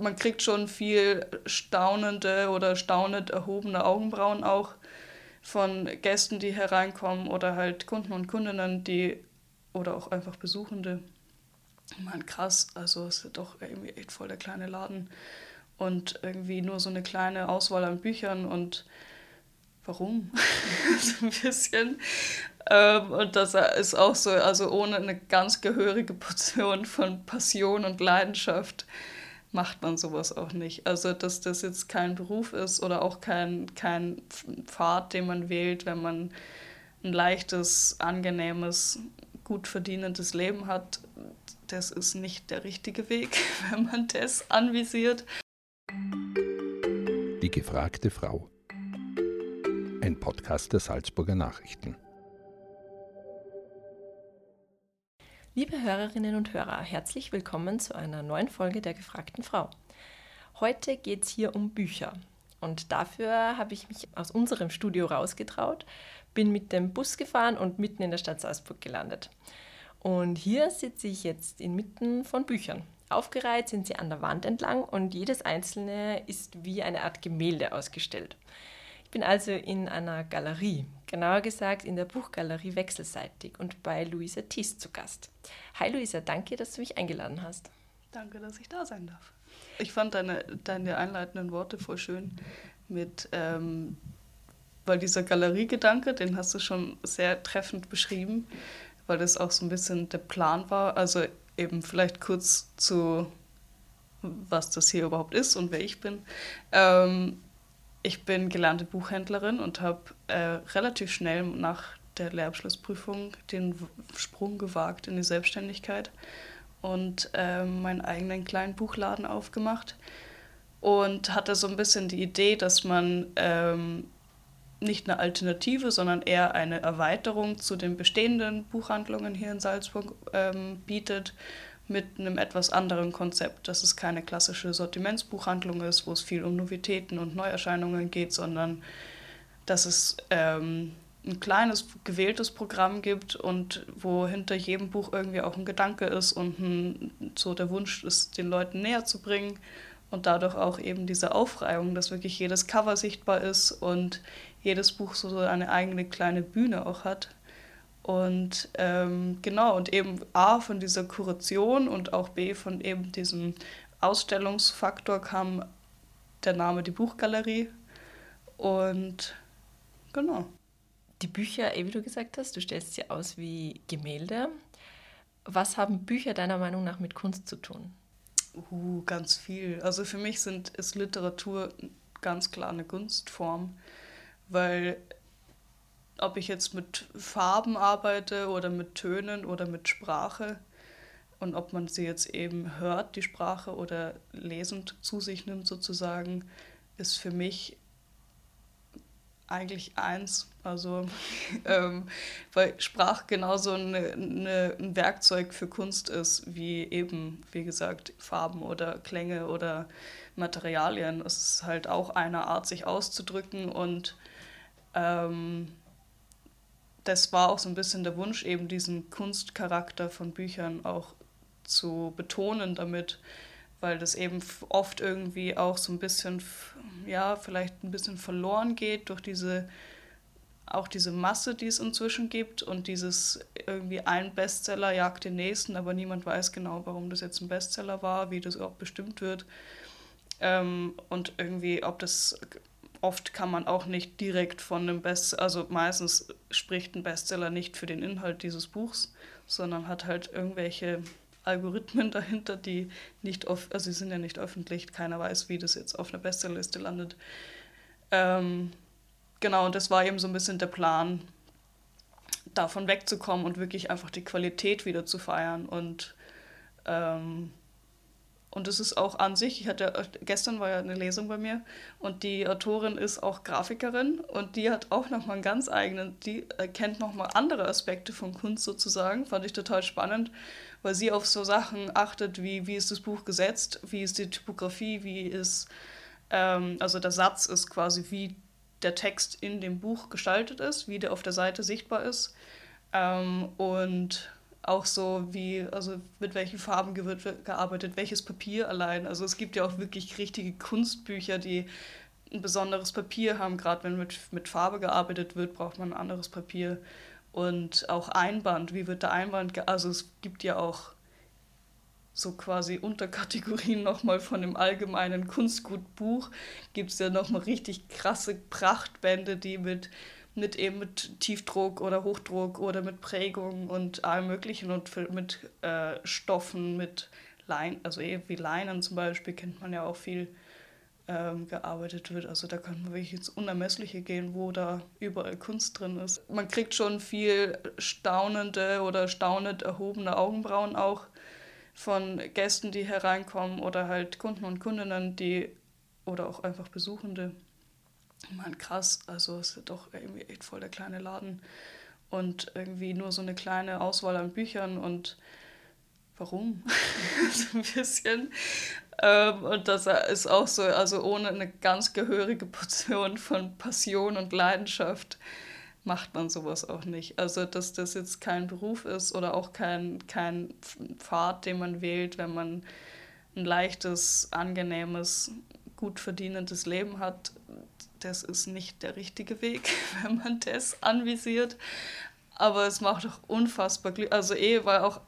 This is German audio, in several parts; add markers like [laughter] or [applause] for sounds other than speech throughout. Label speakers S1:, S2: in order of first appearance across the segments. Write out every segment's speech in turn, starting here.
S1: man kriegt schon viel staunende oder staunend erhobene Augenbrauen auch von Gästen, die hereinkommen oder halt Kunden und Kundinnen, die oder auch einfach Besuchende. Meine, krass, also es ist doch irgendwie echt voll der kleine Laden und irgendwie nur so eine kleine Auswahl an Büchern und warum? [laughs] so ein bisschen. Ähm, und das ist auch so, also ohne eine ganz gehörige Portion von Passion und Leidenschaft macht man sowas auch nicht. Also, dass das jetzt kein Beruf ist oder auch kein, kein Pfad, den man wählt, wenn man ein leichtes, angenehmes, gut verdienendes Leben hat, das ist nicht der richtige Weg, [laughs] wenn man das anvisiert.
S2: Die gefragte Frau. Ein Podcast der Salzburger Nachrichten.
S3: Liebe Hörerinnen und Hörer, herzlich willkommen zu einer neuen Folge der gefragten Frau. Heute geht es hier um Bücher. Und dafür habe ich mich aus unserem Studio rausgetraut, bin mit dem Bus gefahren und mitten in der Stadt Salzburg gelandet. Und hier sitze ich jetzt inmitten von Büchern. Aufgereiht sind sie an der Wand entlang und jedes einzelne ist wie eine Art Gemälde ausgestellt. Ich bin also in einer Galerie, genauer gesagt in der Buchgalerie Wechselseitig und bei Luisa Thies zu Gast. Hi Luisa, danke, dass du mich eingeladen hast.
S1: Danke, dass ich da sein darf. Ich fand deine, deine einleitenden Worte voll schön mit, ähm, weil dieser Galeriegedanke, den hast du schon sehr treffend beschrieben, weil das auch so ein bisschen der Plan war. Also eben vielleicht kurz zu, was das hier überhaupt ist und wer ich bin. Ähm, ich bin gelernte Buchhändlerin und habe äh, relativ schnell nach der Lehrabschlussprüfung den Sprung gewagt in die Selbstständigkeit und äh, meinen eigenen kleinen Buchladen aufgemacht und hatte so ein bisschen die Idee, dass man ähm, nicht eine Alternative, sondern eher eine Erweiterung zu den bestehenden Buchhandlungen hier in Salzburg ähm, bietet mit einem etwas anderen Konzept, dass es keine klassische Sortimentsbuchhandlung ist, wo es viel um Novitäten und Neuerscheinungen geht, sondern dass es ähm, ein kleines gewähltes Programm gibt und wo hinter jedem Buch irgendwie auch ein Gedanke ist und ein, so der Wunsch ist, den Leuten näher zu bringen und dadurch auch eben diese Aufreihung, dass wirklich jedes Cover sichtbar ist und jedes Buch so eine eigene kleine Bühne auch hat. Und ähm, genau, und eben A von dieser Kuration und auch B von eben diesem Ausstellungsfaktor kam der Name die Buchgalerie. Und genau.
S3: Die Bücher, eh, wie du gesagt hast, du stellst sie aus wie Gemälde. Was haben Bücher deiner Meinung nach mit Kunst zu tun?
S1: Uh, ganz viel. Also für mich sind, ist Literatur ganz klar eine Kunstform, weil ob ich jetzt mit Farben arbeite oder mit Tönen oder mit Sprache und ob man sie jetzt eben hört, die Sprache, oder lesend zu sich nimmt sozusagen, ist für mich eigentlich eins. Also, [laughs] ähm, weil Sprache genauso eine, eine, ein Werkzeug für Kunst ist, wie eben, wie gesagt, Farben oder Klänge oder Materialien. Es ist halt auch eine Art, sich auszudrücken und ähm, das war auch so ein bisschen der Wunsch, eben diesen Kunstcharakter von Büchern auch zu betonen damit, weil das eben oft irgendwie auch so ein bisschen, ja, vielleicht ein bisschen verloren geht durch diese, auch diese Masse, die es inzwischen gibt und dieses irgendwie ein Bestseller jagt den nächsten, aber niemand weiß genau, warum das jetzt ein Bestseller war, wie das überhaupt bestimmt wird. Ähm, und irgendwie, ob das oft kann man auch nicht direkt von einem Bestseller, also meistens spricht ein Bestseller nicht für den Inhalt dieses Buchs, sondern hat halt irgendwelche Algorithmen [laughs] dahinter, die nicht, off also sie sind ja nicht öffentlich, keiner weiß, wie das jetzt auf einer Bestsellerliste landet. Ähm, genau, und das war eben so ein bisschen der Plan, davon wegzukommen und wirklich einfach die Qualität wieder zu feiern und ähm, und es ist auch an sich, ich hatte gestern war ja eine Lesung bei mir und die Autorin ist auch Grafikerin und die hat auch nochmal einen ganz eigenen, die kennt nochmal andere Aspekte von Kunst sozusagen, fand ich total spannend, weil sie auf so Sachen achtet, wie, wie ist das Buch gesetzt, wie ist die Typografie, wie ist, ähm, also der Satz ist quasi, wie der Text in dem Buch gestaltet ist, wie der auf der Seite sichtbar ist ähm, und auch so wie, also mit welchen Farben gearbeitet, welches Papier allein. Also es gibt ja auch wirklich richtige Kunstbücher, die ein besonderes Papier haben. Gerade wenn mit, mit Farbe gearbeitet wird, braucht man ein anderes Papier. Und auch Einband, wie wird der Einband, also es gibt ja auch so quasi Unterkategorien [laughs] nochmal von dem allgemeinen Kunstgutbuch, gibt es ja nochmal richtig krasse Prachtbände, die mit, mit eben mit Tiefdruck oder Hochdruck oder mit Prägung und allem möglichen und mit äh, Stoffen, mit Lein, also eh wie Leinen zum Beispiel kennt man ja auch viel ähm, gearbeitet wird. Also da kann man wirklich ins Unermessliche gehen, wo da überall Kunst drin ist. Man kriegt schon viel staunende oder staunend erhobene Augenbrauen auch von Gästen, die hereinkommen oder halt Kunden und Kundinnen, die oder auch einfach Besuchende. Meine, krass, also es ist doch irgendwie echt voll der kleine Laden und irgendwie nur so eine kleine Auswahl an Büchern und warum? [laughs] so ein bisschen. Ähm, und das ist auch so, also ohne eine ganz gehörige Portion von Passion und Leidenschaft macht man sowas auch nicht. Also, dass das jetzt kein Beruf ist oder auch kein, kein Pfad, den man wählt, wenn man ein leichtes, angenehmes, gut verdienendes Leben hat, das ist nicht der richtige Weg, [laughs] wenn man das anvisiert. Aber es macht auch unfassbar Glück. Also eh, weil auch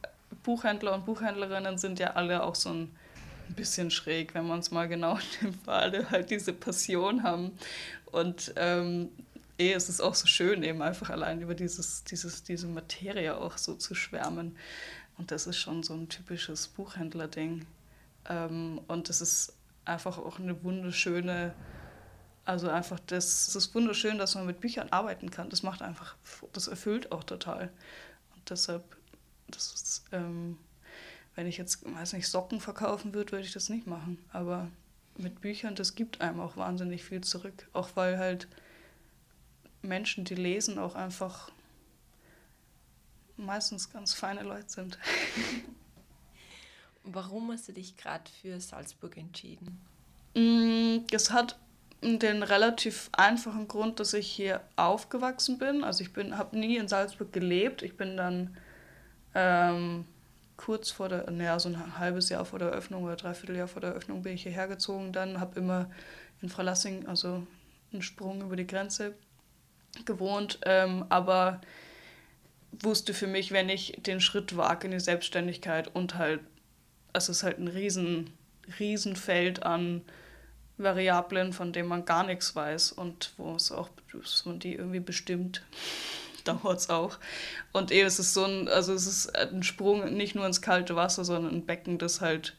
S1: Buchhändler und Buchhändlerinnen sind ja alle auch so ein bisschen schräg, wenn man es mal genau [laughs] nimmt, weil alle halt diese Passion haben. Und ähm, eh, es ist auch so schön, eben einfach allein über dieses, dieses, diese Materie auch so zu schwärmen. Und das ist schon so ein typisches Buchhändler-Ding. Ähm, und es ist einfach auch eine wunderschöne, also einfach das, es ist wunderschön, dass man mit Büchern arbeiten kann. Das macht einfach, das erfüllt auch total. Und deshalb, das ist, ähm, wenn ich jetzt, weiß nicht, Socken verkaufen würde, würde ich das nicht machen. Aber mit Büchern, das gibt einem auch wahnsinnig viel zurück. Auch weil halt Menschen, die lesen, auch einfach meistens ganz feine Leute sind. [laughs]
S3: Warum hast du dich gerade für Salzburg entschieden?
S1: Mm, es hat den relativ einfachen Grund, dass ich hier aufgewachsen bin. Also ich habe nie in Salzburg gelebt. Ich bin dann ähm, kurz vor der, naja, so ein halbes Jahr vor der Eröffnung oder dreiviertel Jahr vor der Eröffnung bin ich hierher gezogen. Dann habe immer in Freilassing, also einen Sprung über die Grenze gewohnt, ähm, aber wusste für mich, wenn ich den Schritt wage in die Selbstständigkeit und halt, es ist halt ein riesen, riesen Feld an Variablen, von denen man gar nichts weiß und wo es auch, man die irgendwie bestimmt, [laughs] dauert es auch. Und eben, es ist so ein, also es ist ein Sprung nicht nur ins kalte Wasser, sondern ein Becken, das halt,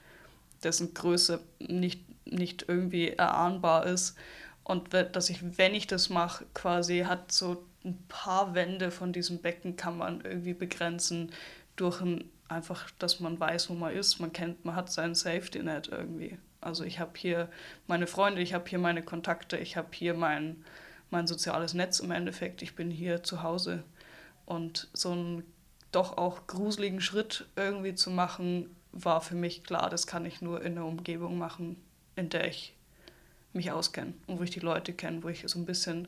S1: dessen Größe nicht, nicht irgendwie erahnbar ist. Und dass ich, wenn ich das mache, quasi hat so ein paar Wände von diesem Becken kann man irgendwie begrenzen durch ein, einfach, dass man weiß, wo man ist. Man kennt, man hat sein Safety Net irgendwie. Also ich habe hier meine Freunde, ich habe hier meine Kontakte, ich habe hier mein, mein soziales Netz im Endeffekt. Ich bin hier zu Hause. Und so einen doch auch gruseligen Schritt irgendwie zu machen, war für mich klar, das kann ich nur in einer Umgebung machen, in der ich mich auskenne und wo ich die Leute kenne, wo ich so ein bisschen,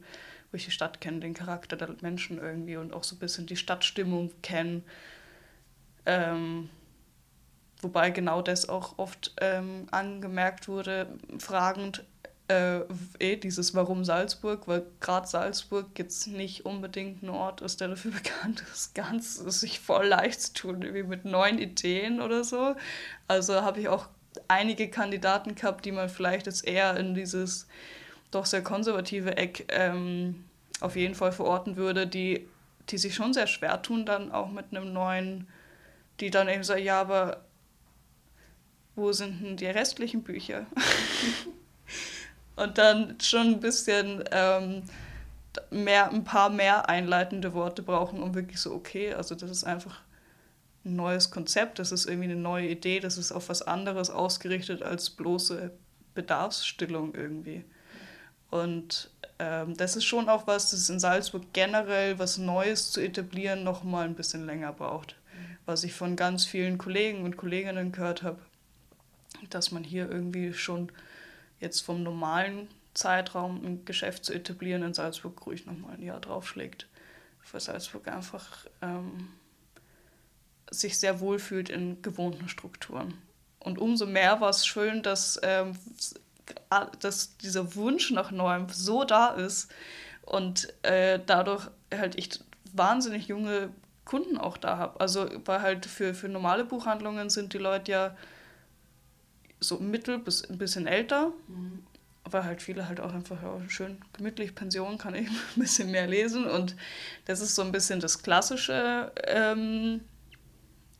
S1: wo ich die Stadt kenne, den Charakter der Menschen irgendwie und auch so ein bisschen die Stadtstimmung kenne. Ähm, wobei genau das auch oft ähm, angemerkt wurde, fragend, äh, eh dieses Warum Salzburg, weil gerade Salzburg jetzt nicht unbedingt ein Ort ist, der dafür [laughs] bekannt ist, ganz sich voll leicht zu tun, irgendwie mit neuen Ideen oder so. Also habe ich auch einige Kandidaten gehabt, die man vielleicht jetzt eher in dieses doch sehr konservative Eck ähm, auf jeden Fall verorten würde, die, die sich schon sehr schwer tun, dann auch mit einem neuen, die dann eben sagen, ja, aber wo sind denn die restlichen Bücher? Und dann schon ein bisschen ähm, mehr, ein paar mehr einleitende Worte brauchen, um wirklich so, okay, also das ist einfach ein neues Konzept, das ist irgendwie eine neue Idee, das ist auf was anderes ausgerichtet als bloße Bedarfsstillung irgendwie. Und ähm, das ist schon auch was, das in Salzburg generell was Neues zu etablieren noch mal ein bisschen länger braucht. Mhm. Was ich von ganz vielen Kollegen und Kolleginnen gehört habe, dass man hier irgendwie schon jetzt vom normalen Zeitraum ein Geschäft zu etablieren in Salzburg ruhig noch mal ein Jahr draufschlägt. Für Salzburg einfach ähm, sich sehr wohl fühlt in gewohnten Strukturen. Und umso mehr war es schön, dass, ähm, dass dieser Wunsch nach Neuem so da ist und äh, dadurch halt ich wahnsinnig junge Kunden auch da habe. Also weil halt für, für normale Buchhandlungen sind die Leute ja so mittel bis ein bisschen älter. Mhm. Weil halt viele halt auch einfach ja, schön gemütlich Pension kann ich [laughs] ein bisschen mehr lesen. Und das ist so ein bisschen das klassische, ähm,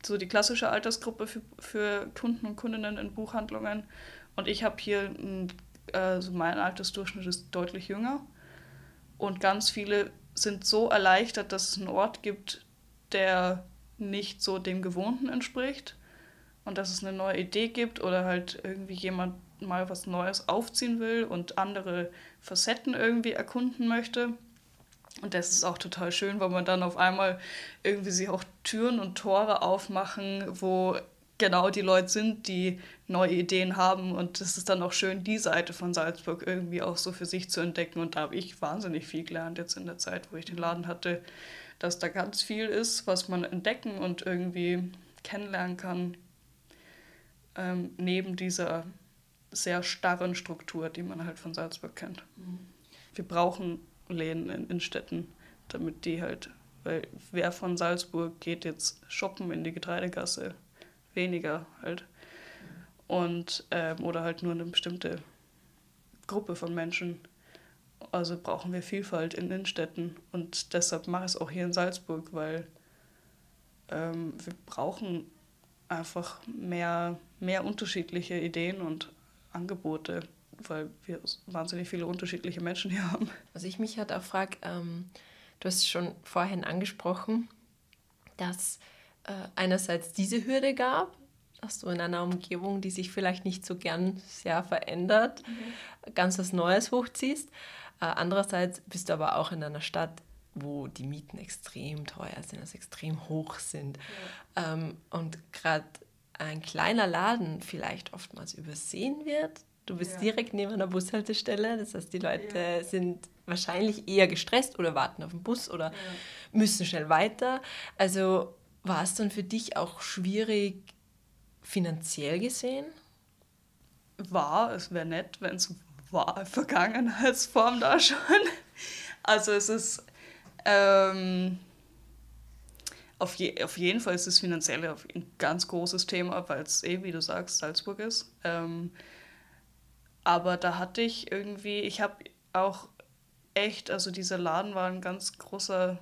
S1: so die klassische Altersgruppe für, für Kunden und Kundinnen in Buchhandlungen. Und ich habe hier, ein, also mein Altersdurchschnitt ist deutlich jünger. Und ganz viele sind so erleichtert, dass es einen Ort gibt, der nicht so dem Gewohnten entspricht und dass es eine neue Idee gibt oder halt irgendwie jemand mal was Neues aufziehen will und andere Facetten irgendwie erkunden möchte. Und das ist auch total schön, weil man dann auf einmal irgendwie sich auch Türen und Tore aufmachen, wo genau die Leute sind, die neue Ideen haben. Und es ist dann auch schön, die Seite von Salzburg irgendwie auch so für sich zu entdecken. Und da habe ich wahnsinnig viel gelernt jetzt in der Zeit, wo ich den Laden hatte, dass da ganz viel ist, was man entdecken und irgendwie kennenlernen kann, ähm, neben dieser sehr starren Struktur, die man halt von Salzburg kennt. Mhm. Wir brauchen Läden in, in Städten, damit die halt, weil wer von Salzburg geht jetzt shoppen in die Getreidegasse? Weniger halt. Und, ähm, oder halt nur eine bestimmte Gruppe von Menschen. Also brauchen wir Vielfalt in Innenstädten. Und deshalb mache ich es auch hier in Salzburg, weil ähm, wir brauchen einfach mehr, mehr unterschiedliche Ideen und Angebote, weil wir wahnsinnig viele unterschiedliche Menschen hier haben.
S3: Was ich mich halt auch frage, ähm, du hast schon vorhin angesprochen, dass äh, einerseits diese Hürde gab, dass du in einer Umgebung, die sich vielleicht nicht so gern sehr verändert, mhm. ganz was Neues hochziehst. Äh, andererseits bist du aber auch in einer Stadt, wo die Mieten extrem teuer sind, also extrem hoch sind. Ja. Ähm, und gerade ein kleiner Laden vielleicht oftmals übersehen wird. Du bist ja. direkt neben einer Bushaltestelle, das heißt, die Leute ja. sind wahrscheinlich eher gestresst oder warten auf den Bus oder müssen schnell weiter. Also war es dann für dich auch schwierig finanziell gesehen?
S1: War, es wäre nett, wenn es war, [laughs] Vergangenheitsform da schon. Also es ist, ähm, auf, je, auf jeden Fall ist das Finanzielle ein ganz großes Thema, weil es eh, wie du sagst, Salzburg ist. Ähm, aber da hatte ich irgendwie, ich habe auch echt, also dieser Laden war ein ganz großer,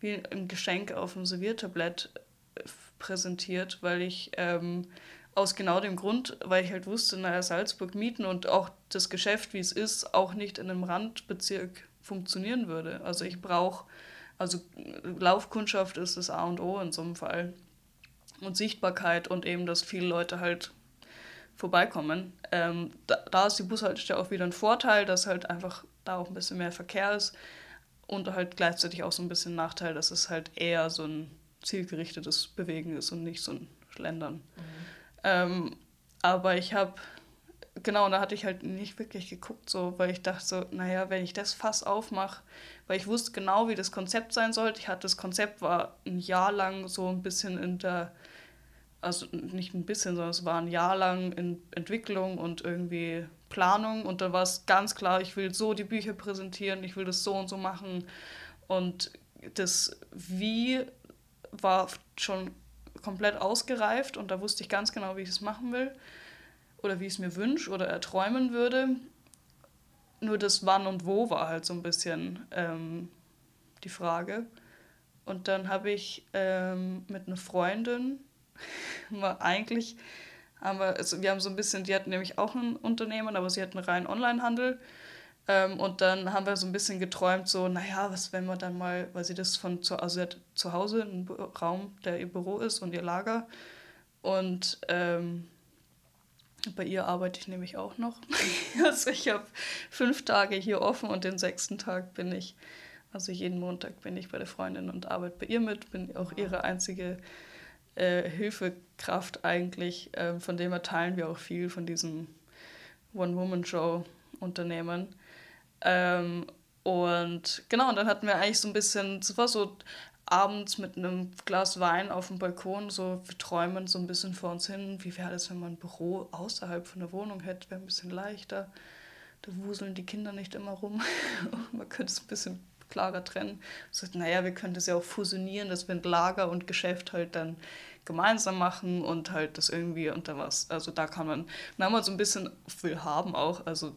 S1: wie ein Geschenk auf dem Serviertablett äh, präsentiert, weil ich ähm, aus genau dem Grund, weil ich halt wusste, naja, Salzburg mieten und auch das Geschäft, wie es ist, auch nicht in einem Randbezirk funktionieren würde. Also ich brauche also Laufkundschaft ist das A und O in so einem Fall. Und Sichtbarkeit und eben, dass viele Leute halt vorbeikommen. Ähm, da, da, ist die Bushaltestelle auch wieder ein Vorteil, dass halt einfach da auch ein bisschen mehr Verkehr ist und halt gleichzeitig auch so ein bisschen Nachteil, dass es halt eher so ein zielgerichtetes Bewegen ist und nicht so ein Schlendern. Mhm. Ähm, aber ich habe genau, da hatte ich halt nicht wirklich geguckt, so, weil ich dachte so, naja, wenn ich das Fass aufmache, weil ich wusste genau, wie das Konzept sein sollte. Ich hatte das Konzept war ein Jahr lang so ein bisschen in der, also nicht ein bisschen, sondern es war ein Jahr lang in Entwicklung und irgendwie Planung. Und da war es ganz klar, ich will so die Bücher präsentieren, ich will das so und so machen. Und das Wie war schon komplett ausgereift und da wusste ich ganz genau, wie ich es machen will oder wie ich es mir wünsche oder erträumen würde. Nur das Wann und Wo war halt so ein bisschen ähm, die Frage. Und dann habe ich ähm, mit einer Freundin, [laughs] war eigentlich, haben wir, also wir haben so ein bisschen, die hatten nämlich auch ein Unternehmen, aber sie hatten rein Onlinehandel. Ähm, und dann haben wir so ein bisschen geträumt, so, naja, was, wenn wir dann mal, weil sie das von zu, also sie hat zu Hause einen Raum, der ihr Büro ist und ihr Lager. Und ähm, bei ihr arbeite ich nämlich auch noch. [laughs] also ich habe fünf Tage hier offen und den sechsten Tag bin ich, also jeden Montag bin ich bei der Freundin und arbeite bei ihr mit, bin auch ihre einzige äh, Hilfekraft eigentlich. Äh, von dem her teilen wir auch viel von diesem One-Woman-Show-Unternehmen. Ähm, und genau, und dann hatten wir eigentlich so ein bisschen, es war so abends mit einem Glas Wein auf dem Balkon, so wir träumen so ein bisschen vor uns hin, wie wäre es, wenn man ein Büro außerhalb von der Wohnung hätte, wäre ein bisschen leichter. Da wuseln die Kinder nicht immer rum. [laughs] man könnte es ein bisschen klarer trennen. So, naja, wir könnten es ja auch fusionieren, dass wir ein Lager und Geschäft halt dann gemeinsam machen und halt das irgendwie unter was. Also da kann man, dann haben wir so ein bisschen will haben auch, also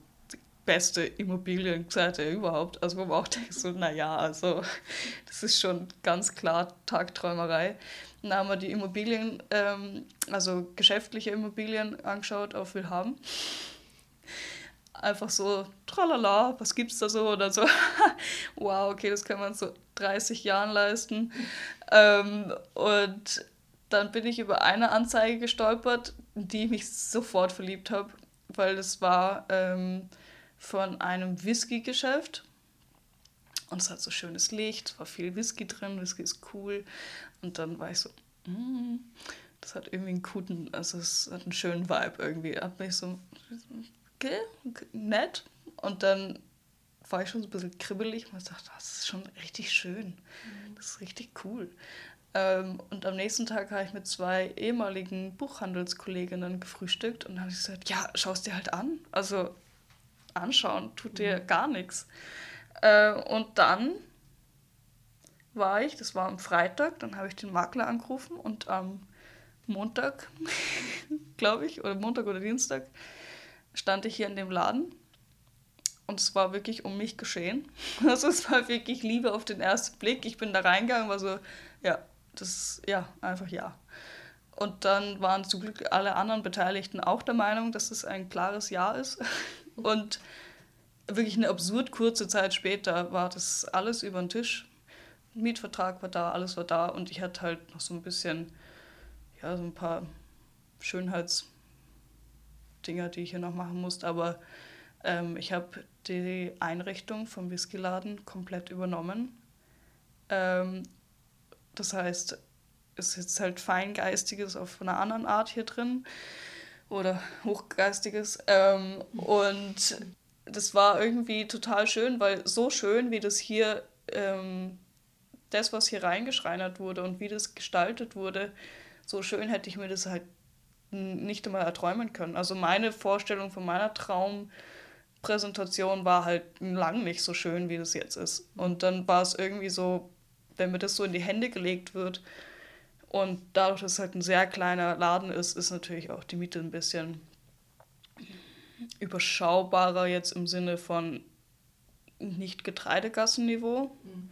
S1: beste Immobilienseite überhaupt. Also wo man auch denkt, so, naja, also das ist schon ganz klar Tagträumerei. Dann haben wir die Immobilien, ähm, also geschäftliche Immobilien angeschaut auf Willhaben. Einfach so, tralala, was gibt's da so? Oder so, [laughs] wow, okay, das kann man so 30 Jahren leisten. Ähm, und dann bin ich über eine Anzeige gestolpert, in die ich mich sofort verliebt habe, weil das war ähm, von einem Whisky-Geschäft. Und es hat so schönes Licht, war viel Whisky drin, Whisky ist cool. Und dann war ich so, mm, das hat irgendwie einen guten, also es hat einen schönen Vibe irgendwie. Hat mich so, okay, okay, nett. Und dann war ich schon so ein bisschen kribbelig und dachte, das ist schon richtig schön. Das ist richtig cool. Ähm, und am nächsten Tag habe ich mit zwei ehemaligen Buchhandelskolleginnen gefrühstückt und dann habe ich gesagt, ja, schau es dir halt an. Also anschauen, tut dir mhm. gar nichts. Äh, und dann war ich, das war am Freitag, dann habe ich den Makler angerufen und am Montag, [laughs] glaube ich, oder Montag oder Dienstag, stand ich hier in dem Laden und es war wirklich um mich geschehen. [laughs] Also es war wirklich Liebe auf den ersten Blick. Ich bin da reingegangen, war so, ja, das ist, ja, einfach ja. Und dann waren zum Glück alle anderen Beteiligten auch der Meinung, dass es ein klares Ja ist. [laughs] Und wirklich eine absurd kurze Zeit später war das alles über den Tisch. Mietvertrag war da, alles war da und ich hatte halt noch so ein bisschen, ja, so ein paar Schönheitsdinger, die ich hier noch machen musste, aber ähm, ich habe die Einrichtung vom Whiskyladen komplett übernommen. Ähm, das heißt, es ist jetzt halt Feingeistiges auf einer anderen Art hier drin oder Hochgeistiges. Ähm, und das war irgendwie total schön, weil so schön, wie das hier, ähm, das, was hier reingeschreinert wurde und wie das gestaltet wurde, so schön hätte ich mir das halt nicht einmal erträumen können. Also meine Vorstellung von meiner Traumpräsentation war halt lang nicht so schön, wie das jetzt ist. Und dann war es irgendwie so, wenn mir das so in die Hände gelegt wird, und dadurch, dass es halt ein sehr kleiner Laden ist, ist natürlich auch die Miete ein bisschen überschaubarer jetzt im Sinne von nicht Getreidegassenniveau, mhm.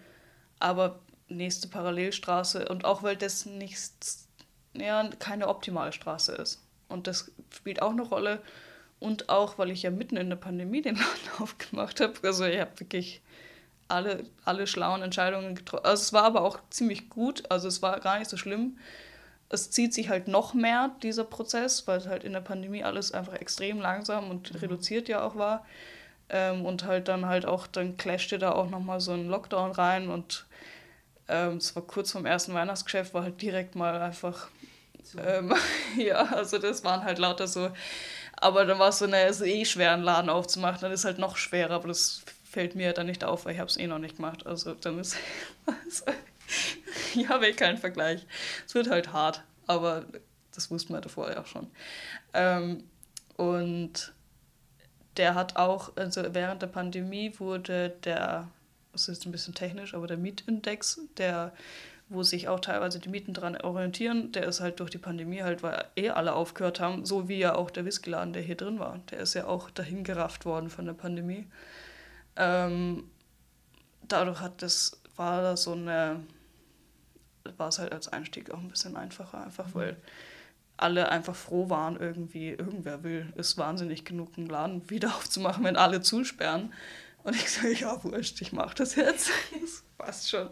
S1: aber nächste Parallelstraße und auch weil das nicht, ja, keine optimale Straße ist. Und das spielt auch eine Rolle. Und auch, weil ich ja mitten in der Pandemie den Laden [laughs] aufgemacht habe. Also ich habe wirklich alle, alle schlauen Entscheidungen getroffen. Also es war aber auch ziemlich gut, also es war gar nicht so schlimm. Es zieht sich halt noch mehr, dieser Prozess, weil halt in der Pandemie alles einfach extrem langsam und mhm. reduziert ja auch war. Ähm, und halt dann halt auch, dann clashte da auch nochmal so ein Lockdown rein und ähm, es war kurz vorm ersten Weihnachtsgeschäft, war halt direkt mal einfach, so. ähm, [laughs] ja, also das waren halt lauter so, aber dann war es so, naja, es ist eh schwer, einen Laden aufzumachen, dann ist halt noch schwerer, aber das fällt mir dann nicht auf, weil ich habe es eh noch nicht gemacht. Also dann ist [laughs] ja will kein Vergleich. Es wird halt hart, aber das wussten wir davor ja auch schon. Ähm, und der hat auch, also während der Pandemie wurde der, das ist ein bisschen technisch, aber der Mietindex, der, wo sich auch teilweise die Mieten dran orientieren, der ist halt durch die Pandemie halt, weil eh alle aufgehört haben, so wie ja auch der Whiskyladen, der hier drin war. Der ist ja auch dahin gerafft worden von der Pandemie. Ähm, dadurch hat das, war das so eine, war es halt als Einstieg auch ein bisschen einfacher, einfach mhm. weil alle einfach froh waren, irgendwie, irgendwer will, ist wahnsinnig genug, einen Laden wieder [laughs] aufzumachen, wenn alle zusperren. Und ich sage, ja, wurscht, ich mache das jetzt. [laughs] das passt schon.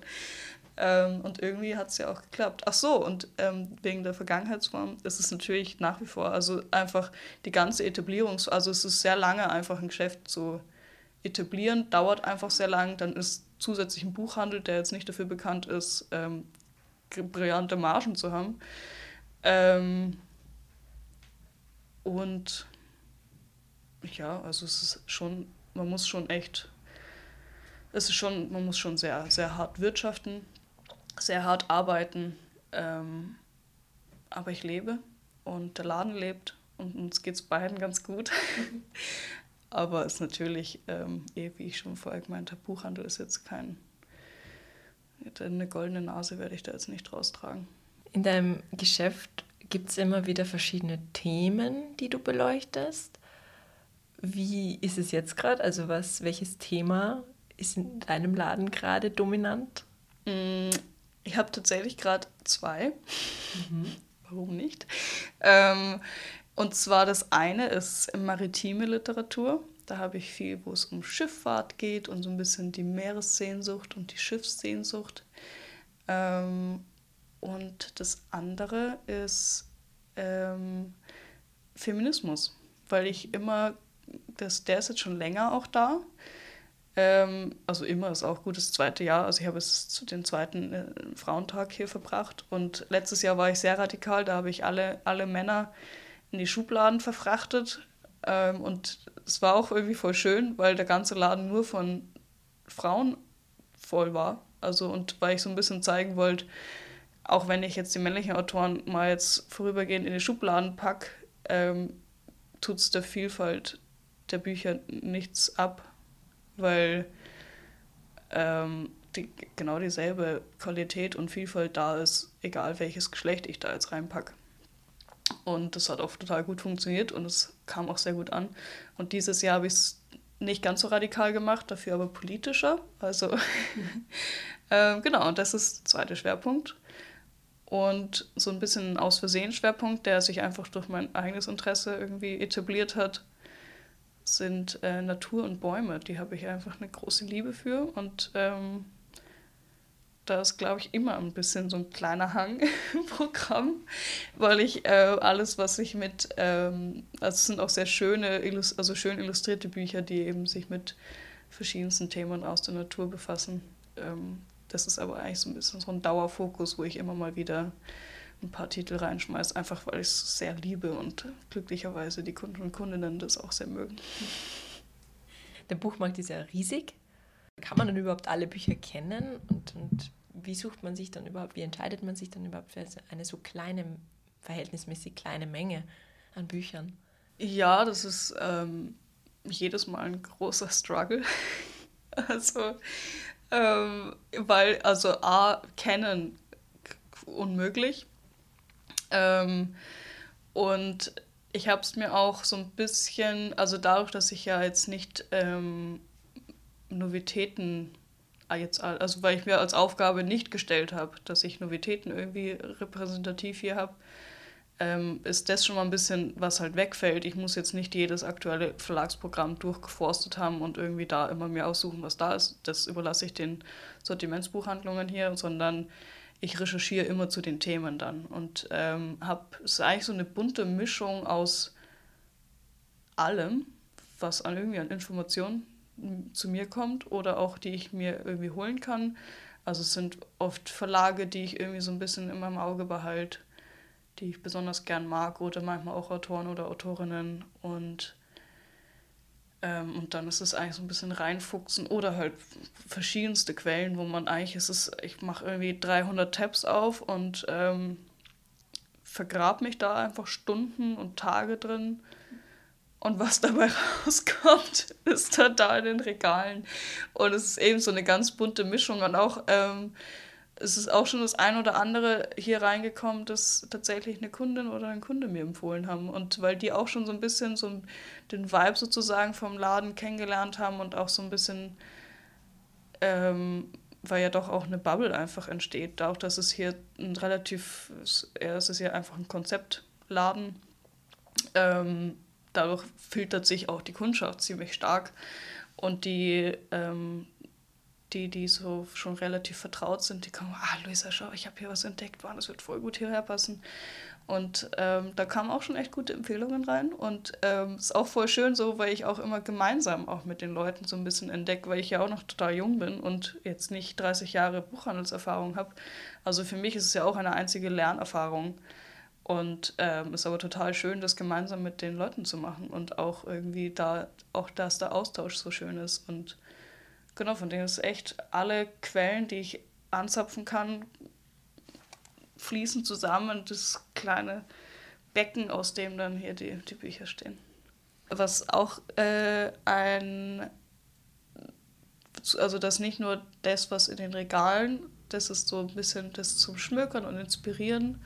S1: Ähm, und irgendwie hat es ja auch geklappt. Ach so, und ähm, wegen der Vergangenheitsform ist es natürlich nach wie vor, also einfach die ganze Etablierung, also es ist sehr lange einfach ein Geschäft zu etablieren, dauert einfach sehr lang. Dann ist zusätzlich ein Buchhandel, der jetzt nicht dafür bekannt ist, ähm, brillante Margen zu haben. Ähm, und ja, also es ist schon, man muss schon echt, es ist schon, man muss schon sehr, sehr hart wirtschaften. Sehr hart arbeiten. Ähm, aber ich lebe und der Laden lebt und uns geht es beiden ganz gut. [laughs] aber es ist natürlich, ähm, eh, wie ich schon vorher gemeint habe, Buchhandel ist jetzt kein. Eine goldene Nase werde ich da jetzt nicht draus tragen.
S3: In deinem Geschäft gibt es immer wieder verschiedene Themen, die du beleuchtest. Wie ist es jetzt gerade? Also was, welches Thema ist in deinem Laden gerade dominant?
S1: Mm, ich habe tatsächlich gerade zwei. Mhm. [laughs] Warum nicht? Ähm, und zwar das eine ist maritime Literatur. Da habe ich viel, wo es um Schifffahrt geht und so ein bisschen die Meeressehnsucht und die Schiffssehnsucht. Ähm, und das andere ist ähm, Feminismus, weil ich immer, das, der ist jetzt schon länger auch da. Ähm, also immer ist auch gut das zweite Jahr. Also ich habe es zu den zweiten äh, Frauentag hier verbracht. Und letztes Jahr war ich sehr radikal. Da habe ich alle, alle Männer in die Schubladen verfrachtet. Ähm, und es war auch irgendwie voll schön, weil der ganze Laden nur von Frauen voll war. Also und weil ich so ein bisschen zeigen wollte, auch wenn ich jetzt die männlichen Autoren mal jetzt vorübergehend in die Schubladen packe, ähm, tut es der Vielfalt der Bücher nichts ab, weil ähm, die, genau dieselbe Qualität und Vielfalt da ist, egal welches Geschlecht ich da jetzt reinpacke. Und das hat auch total gut funktioniert und es kam auch sehr gut an. Und dieses Jahr habe ich es nicht ganz so radikal gemacht, dafür aber politischer. Also [laughs] [laughs] ähm, genau, und das ist der zweite Schwerpunkt. Und so ein bisschen aus Versehen Schwerpunkt, der sich einfach durch mein eigenes Interesse irgendwie etabliert hat, sind äh, Natur und Bäume. Die habe ich einfach eine große Liebe für. Und ähm, da ist, glaube ich, immer ein bisschen so ein kleiner Hang [laughs] im Programm, weil ich äh, alles, was sich mit, ähm, also es sind auch sehr schöne, also schön illustrierte Bücher, die eben sich mit verschiedensten Themen aus der Natur befassen. Ähm, das ist aber eigentlich so ein bisschen so ein Dauerfokus, wo ich immer mal wieder ein paar Titel reinschmeiße, einfach weil ich es sehr liebe und glücklicherweise die Kunden und Kundinnen das auch sehr mögen.
S3: Der Buchmarkt ist ja riesig. Kann man dann überhaupt alle Bücher kennen und, und wie sucht man sich dann überhaupt, wie entscheidet man sich dann überhaupt für eine so kleine, verhältnismäßig kleine Menge an Büchern?
S1: Ja, das ist ähm, jedes Mal ein großer Struggle. [laughs] also ähm, weil, also A, kennen unmöglich. Ähm, und ich habe es mir auch so ein bisschen, also dadurch, dass ich ja jetzt nicht ähm, Novitäten jetzt, also weil ich mir als Aufgabe nicht gestellt habe, dass ich Novitäten irgendwie repräsentativ hier habe, ähm, ist das schon mal ein bisschen, was halt wegfällt. Ich muss jetzt nicht jedes aktuelle Verlagsprogramm durchgeforstet haben und irgendwie da immer mir aussuchen, was da ist. Das überlasse ich den Sortimentsbuchhandlungen hier, sondern ich recherchiere immer zu den Themen dann und ähm, habe es eigentlich so eine bunte Mischung aus allem, was an irgendwie an Informationen zu mir kommt oder auch die ich mir irgendwie holen kann. Also es sind oft Verlage, die ich irgendwie so ein bisschen in meinem Auge behalte die ich besonders gern mag oder manchmal auch Autoren oder Autorinnen und ähm, und dann ist es eigentlich so ein bisschen reinfuchsen oder halt verschiedenste Quellen, wo man eigentlich ist es, ich mache irgendwie 300 Tabs auf und ähm, vergrab mich da einfach Stunden und Tage drin. Und was dabei [laughs] rauskommt, ist da in den Regalen. Und es ist eben so eine ganz bunte Mischung und auch ähm, es ist auch schon das ein oder andere hier reingekommen, das tatsächlich eine Kundin oder ein Kunde mir empfohlen haben. Und weil die auch schon so ein bisschen so den Vibe sozusagen vom Laden kennengelernt haben und auch so ein bisschen, ähm, weil ja doch auch eine Bubble einfach entsteht. Auch, dass es hier ein relativ, ja, es ist ja einfach ein Konzeptladen. Ähm, dadurch filtert sich auch die Kundschaft ziemlich stark. Und die, ähm, die, die so schon relativ vertraut sind, die kommen, ah, Luisa, schau, ich habe hier was entdeckt, wow, das wird voll gut hierher passen. Und ähm, da kamen auch schon echt gute Empfehlungen rein. Und ähm, ist auch voll schön so, weil ich auch immer gemeinsam auch mit den Leuten so ein bisschen entdecke, weil ich ja auch noch total jung bin und jetzt nicht 30 Jahre Buchhandelserfahrung habe. Also für mich ist es ja auch eine einzige Lernerfahrung. Und ähm, ist aber total schön, das gemeinsam mit den Leuten zu machen und auch irgendwie da, auch dass der Austausch so schön ist und Genau, von denen ist echt alle Quellen, die ich anzapfen kann, fließen zusammen das kleine Becken, aus dem dann hier die, die Bücher stehen. Was auch äh, ein, also das nicht nur das, was in den Regalen, das ist so ein bisschen das zum Schmökern und Inspirieren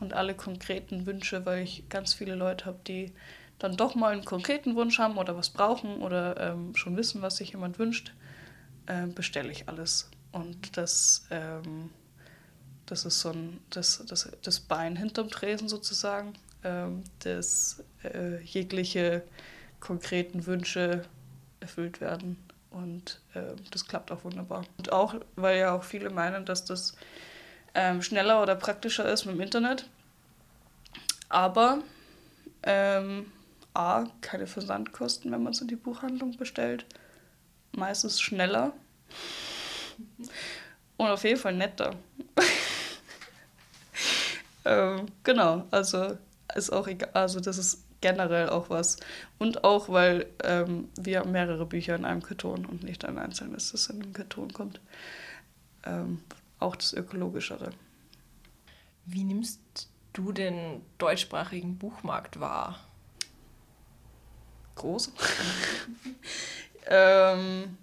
S1: und alle konkreten Wünsche, weil ich ganz viele Leute habe, die dann doch mal einen konkreten Wunsch haben oder was brauchen oder ähm, schon wissen, was sich jemand wünscht, äh, bestelle ich alles. Und das, ähm, das ist so ein, das, das, das Bein hinterm Tresen sozusagen, ähm, dass äh, jegliche konkreten Wünsche erfüllt werden. Und äh, das klappt auch wunderbar. Und auch, weil ja auch viele meinen, dass das ähm, schneller oder praktischer ist mit dem Internet. Aber ähm, A, keine Versandkosten, wenn man es in die Buchhandlung bestellt. Meistens schneller. Und auf jeden Fall netter. [laughs] ähm, genau, also ist auch egal, also das ist generell auch was. Und auch, weil ähm, wir mehrere Bücher in einem Karton und nicht ein einzelnes, das in einem Karton kommt. Ähm, auch das Ökologischere.
S3: Wie nimmst du den deutschsprachigen Buchmarkt wahr?
S1: Groß. [laughs] ähm,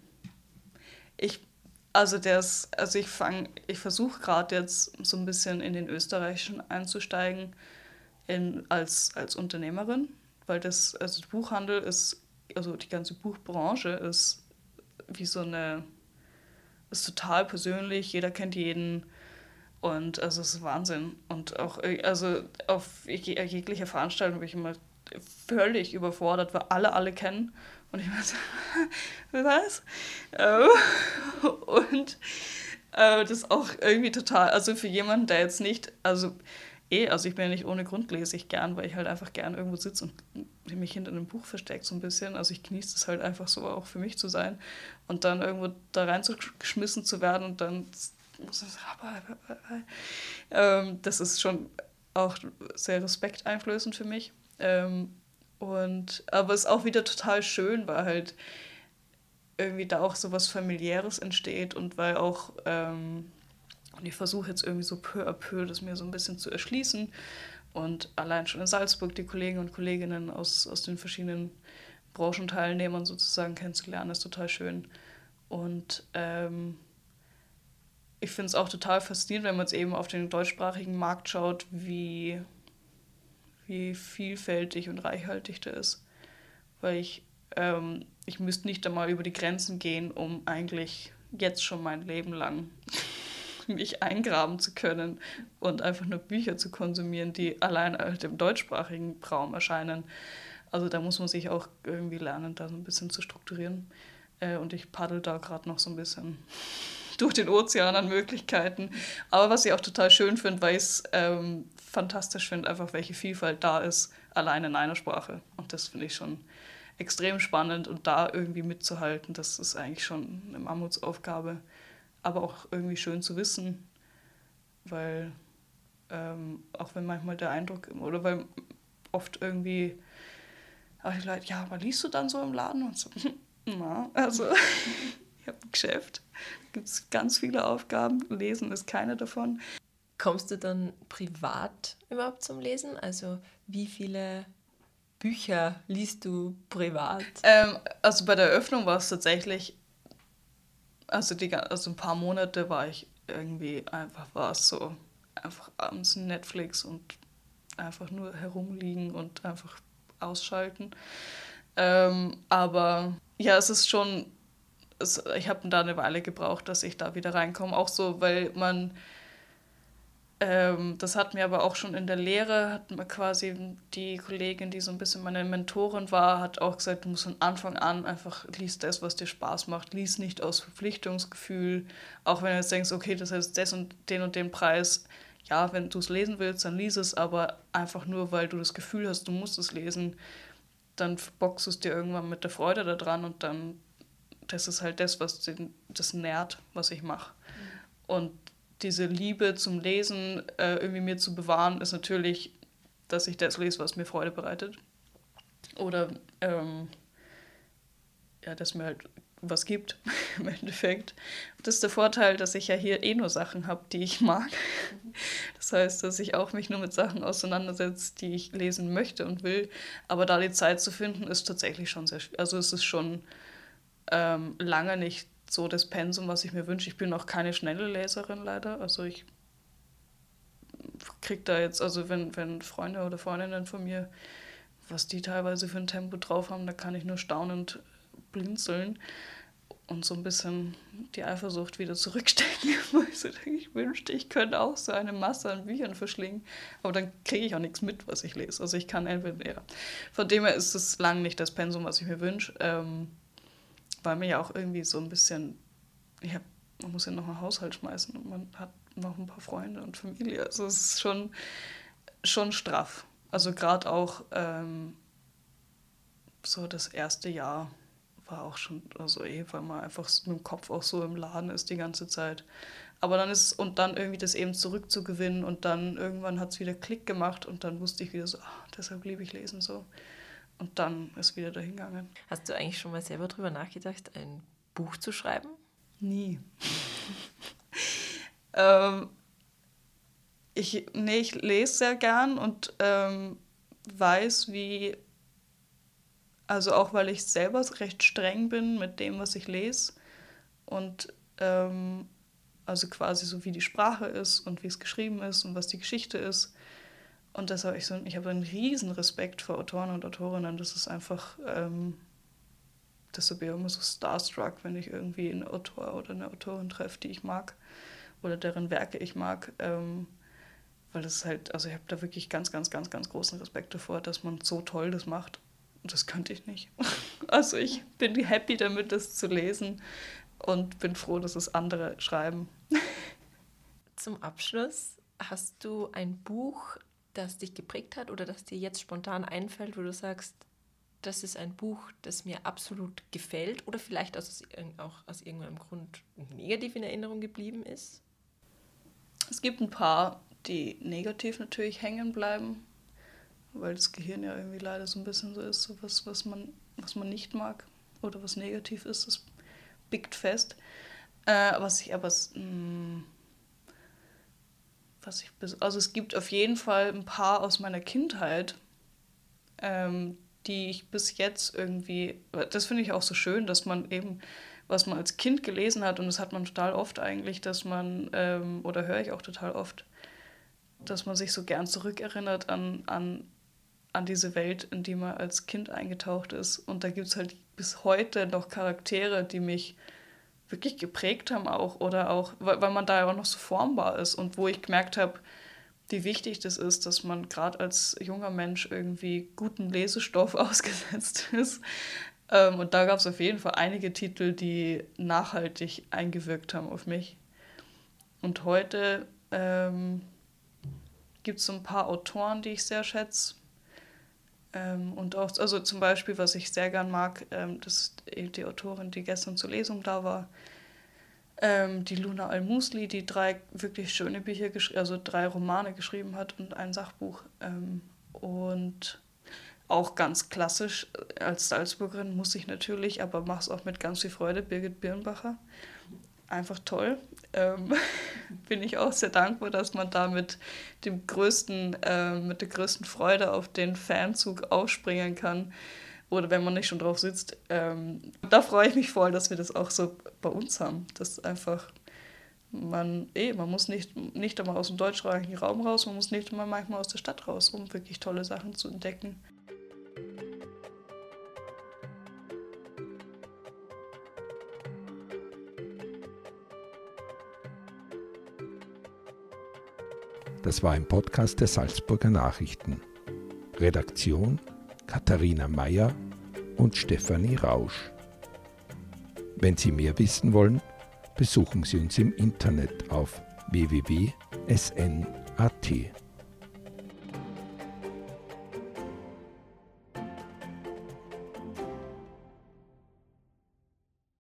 S1: ich, also das, also ich fange, ich versuche gerade jetzt so ein bisschen in den österreichischen einzusteigen in, als, als Unternehmerin, weil das, also Buchhandel ist, also die ganze Buchbranche ist wie so eine, ist total persönlich, jeder kennt jeden und also es ist Wahnsinn. Und auch, also auf jeglicher Veranstaltung bin ich immer völlig überfordert, weil alle alle kennen. Und ich war so, was? Und äh, das auch irgendwie total, also für jemanden, der jetzt nicht, also eh, also ich bin ja nicht ohne Grund lese ich gern, weil ich halt einfach gern irgendwo sitze und mich hinter einem Buch versteckt so ein bisschen. Also ich genieße es halt einfach so auch für mich zu sein und dann irgendwo da reingeschmissen zu werden und dann ähm, das ist schon auch sehr respekteinflößend für mich. Ähm, und aber es ist auch wieder total schön, weil halt irgendwie da auch so was familiäres entsteht und weil auch ähm, und ich versuche jetzt irgendwie so peu à peu das mir so ein bisschen zu erschließen. Und allein schon in Salzburg die Kollegen und Kolleginnen aus, aus den verschiedenen Branchenteilnehmern sozusagen kennenzulernen, ist total schön. Und ähm, ich finde es auch total faszinierend, wenn man jetzt eben auf den deutschsprachigen Markt schaut, wie, wie vielfältig und reichhaltig der ist. Weil ich, ähm, ich müsste nicht einmal über die Grenzen gehen, um eigentlich jetzt schon mein Leben lang [laughs] mich eingraben zu können und einfach nur Bücher zu konsumieren, die allein halt im deutschsprachigen Raum erscheinen. Also da muss man sich auch irgendwie lernen, da so ein bisschen zu strukturieren. Äh, und ich paddel da gerade noch so ein bisschen [laughs] durch den Ozean an Möglichkeiten. Aber was ich auch total schön finde, weil ich es ähm, fantastisch finde, einfach welche Vielfalt da ist, allein in einer Sprache. Und das finde ich schon extrem spannend und da irgendwie mitzuhalten, das ist eigentlich schon eine Mammutsaufgabe aber auch irgendwie schön zu wissen, weil ähm, auch wenn manchmal der Eindruck, oder weil oft irgendwie, auch die Leute, ja, aber liest du dann so im Laden? Und so, [laughs] na, also [laughs] ich habe ein Geschäft, gibt es ganz viele Aufgaben, Lesen ist keine davon.
S3: Kommst du dann privat überhaupt zum Lesen? Also wie viele Bücher liest du privat?
S1: Ähm, also bei der Eröffnung war es tatsächlich also, die, also ein paar Monate war ich irgendwie einfach, war es so, einfach abends Netflix und einfach nur herumliegen und einfach ausschalten. Ähm, aber ja, es ist schon, es, ich habe da eine Weile gebraucht, dass ich da wieder reinkomme. Auch so, weil man ähm, das hat mir aber auch schon in der Lehre, hat mir quasi die Kollegin, die so ein bisschen meine Mentorin war, hat auch gesagt, du musst von Anfang an einfach liest das, was dir Spaß macht. Lies nicht aus Verpflichtungsgefühl, auch wenn du jetzt denkst, okay, das heißt das und den und den Preis. Ja, wenn du es lesen willst, dann lies es, aber einfach nur, weil du das Gefühl hast, du musst es lesen, dann boxst du es dir irgendwann mit der Freude daran und dann, das ist halt das, was den, das nährt, was ich mache. Mhm. Und diese Liebe zum Lesen äh, irgendwie mir zu bewahren, ist natürlich, dass ich das lese, was mir Freude bereitet. Oder ähm, ja, das mir halt was gibt [laughs] im Endeffekt. Das ist der Vorteil, dass ich ja hier eh nur Sachen habe, die ich mag. Das heißt, dass ich auch mich nur mit Sachen auseinandersetze, die ich lesen möchte und will. Aber da die Zeit zu finden, ist tatsächlich schon sehr schwierig. Also es ist schon ähm, lange nicht so das Pensum, was ich mir wünsche. Ich bin auch keine schnelle Leserin leider. Also ich kriege da jetzt, also wenn, wenn Freunde oder Freundinnen von mir, was die teilweise für ein Tempo drauf haben, da kann ich nur staunend blinzeln und so ein bisschen die Eifersucht wieder zurückstecken. [laughs] Also ich wünschte, ich könnte auch so eine Masse an Büchern verschlingen, aber dann kriege ich auch nichts mit, was ich lese. Also ich kann entweder, ja. Von dem her ist es lang nicht das Pensum, was ich mir wünsche, ähm, weil mir ja auch irgendwie so ein bisschen, ich hab, man muss ja noch einen Haushalt schmeißen und man hat noch ein paar Freunde und Familie. Also es ist schon, schon straff. Also gerade auch ähm, so das erste Jahr war auch schon, also eh, weil man einfach mit dem Kopf auch so im Laden ist die ganze Zeit. Aber dann ist und dann irgendwie das eben zurückzugewinnen und dann irgendwann hat es wieder Klick gemacht und dann wusste ich wieder so, ach, deshalb liebe ich Lesen so. Und dann ist wieder dahingegangen.
S3: Hast du eigentlich schon mal selber drüber nachgedacht, ein Buch zu schreiben?
S1: Nie. [laughs] ähm, ich, nee, ich lese sehr gern und ähm, weiß, wie also auch weil ich selber recht streng bin mit dem, was ich lese. Und ähm, also quasi so wie die Sprache ist und wie es geschrieben ist und was die Geschichte ist. Und deshalb ich so, ich habe einen riesen Respekt vor Autoren und Autorinnen. Das ist einfach, ähm, deshalb bin ich immer so starstruck, wenn ich irgendwie einen Autor oder eine Autorin treffe, die ich mag oder deren Werke ich mag. Ähm, weil das halt, also ich habe da wirklich ganz, ganz, ganz, ganz großen Respekt davor, dass man so toll das macht das könnte ich nicht. [laughs] Also ich bin happy damit, das zu lesen und bin froh, dass es andere schreiben. [laughs]
S3: Zum Abschluss hast du ein Buch, das dich geprägt hat oder das dir jetzt spontan einfällt, wo du sagst, das ist ein Buch, das mir absolut gefällt oder vielleicht aus, auch aus irgendeinem Grund negativ in Erinnerung geblieben ist?
S1: Es gibt ein paar, die negativ natürlich hängen bleiben weil das Gehirn ja irgendwie leider so ein bisschen so ist, so was, was man, was man nicht mag oder was negativ ist, das biegt fest. Äh, was ich aber, mh, hm, was ich, also es gibt auf jeden Fall ein paar aus meiner Kindheit, ähm, die ich bis jetzt irgendwie, das finde ich auch so schön, dass man eben, was man als Kind gelesen hat, und das hat man total oft eigentlich, dass man, ähm, oder höre ich auch total oft, dass man sich so gern zurückerinnert an, an an diese Welt, in die man als Kind eingetaucht ist. Und da gibt es halt bis heute noch Charaktere, die mich wirklich geprägt haben auch oder auch, weil, man da ja auch noch so formbar ist und wo ich gemerkt habe, wie wichtig das ist, dass man gerade als junger Mensch irgendwie guten Lesestoff [laughs] ausgesetzt ist. Ähm, und da gab es auf jeden Fall einige Titel, die nachhaltig eingewirkt haben auf mich. Und heute ähm, gibt es so ein paar Autoren, die ich sehr schätze. Ähm, und auch, also zum Beispiel, was ich sehr gern mag, ähm, das ist die Autorin, die gestern zur Lesung da war, ähm, die Luna Al-Musli, die drei wirklich schöne Bücher, also drei Romane geschrieben hat und ein Sachbuch. Ähm, und auch ganz klassisch, als Salzburgerin muss ich natürlich, aber mache es auch mit ganz viel Freude, Birgit Birnbacher. Einfach toll ähm, [laughs] bin ich auch sehr dankbar, dass man da mit dem größten, äh, mit der größten Freude auf den Fanzug aufspringen kann. Oder wenn man nicht schon drauf sitzt. Ähm, da freue ich mich voll, dass wir das auch so bei uns haben. Dass einfach man, eh, man muss nicht, nicht einmal aus dem deutschsprachigen Raum raus, man muss nicht einmal manchmal aus der Stadt raus, um wirklich tolle Sachen zu entdecken.
S2: Das war ein Podcast der Salzburger Nachrichten. Redaktion Katharina Mayer und Stefanie Rausch. Wenn Sie mehr wissen wollen, besuchen Sie uns im Internet auf www.sn.at.